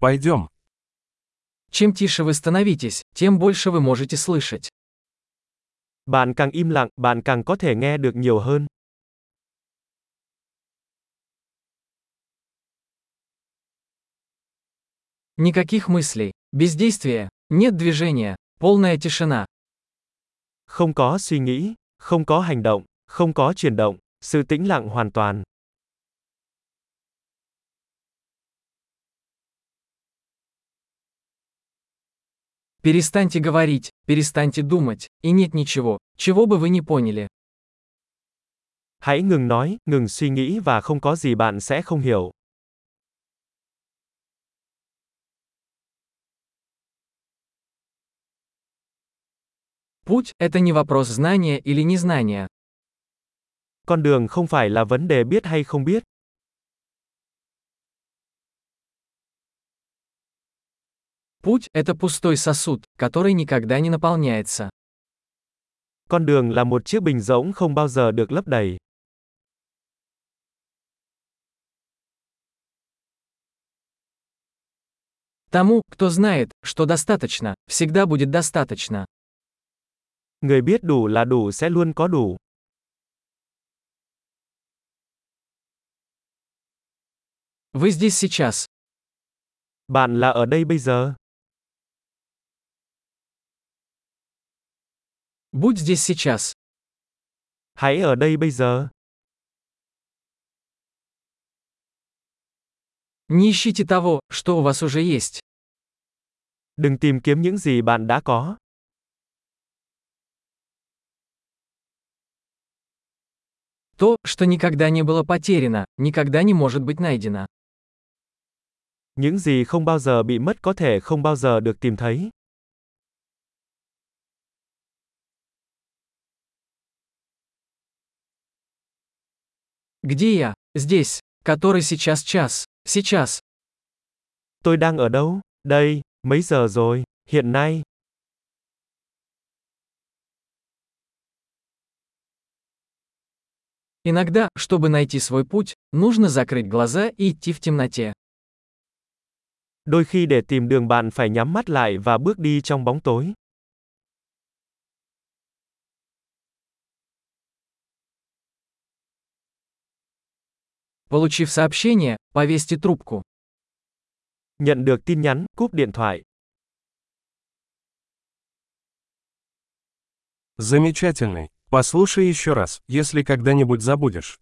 Пойдем. Чем тише вы становитесь, тем больше вы можете слышать. Bạn càng im lặng, bạn càng có thể nghe được nhiều hơn. Никаких мыслей, бездействия, нет движения, полная тишина. Không có suy nghĩ, không có hành động, không có chuyển động, sự tĩnh lặng hoàn toàn. Перестаньте говорить, перестаньте думать, и нет ничего, чего бы вы не поняли. Hãy ngừng nói, ngừng suy nghĩ và không có gì bạn sẽ không hiểu. Путь – это не вопрос знания или незнания. Con đường không phải là vấn đề biết hay không biết. Путь – это пустой сосуд, который никогда не наполняется. Con đường là một chiếc bình rỗng không bao giờ được lấp đầy. Тому, кто знает, что достаточно, всегда будет достаточно. Người biết đủ là đủ sẽ luôn có đủ. Вы здесь сейчас. Bạn là ở đây bây giờ. Будь здесь сейчас. Hãy ở đây bây giờ. Не ищите того, что у вас уже есть. Đừng tìm kiếm những gì bạn đã có. То, что никогда не было потеряно, никогда не может быть найдено. Những gì không bao giờ bị mất có thể không bao giờ được tìm thấy. Где я? Здесь. Который сейчас час. Сейчас. Tôi đang ở đâu? Đây, mấy giờ rồi? Hiện nay. Иногда, чтобы найти свой путь, нужно закрыть глаза и идти в темноте. Đôi khi để tìm đường bạn phải nhắm mắt lại và bước đi trong bóng tối. Получив сообщение, повесьте трубку. Nhận được tin nhắn, cúp điện thoại. Замечательный. Послушай еще раз, если когда-нибудь забудешь.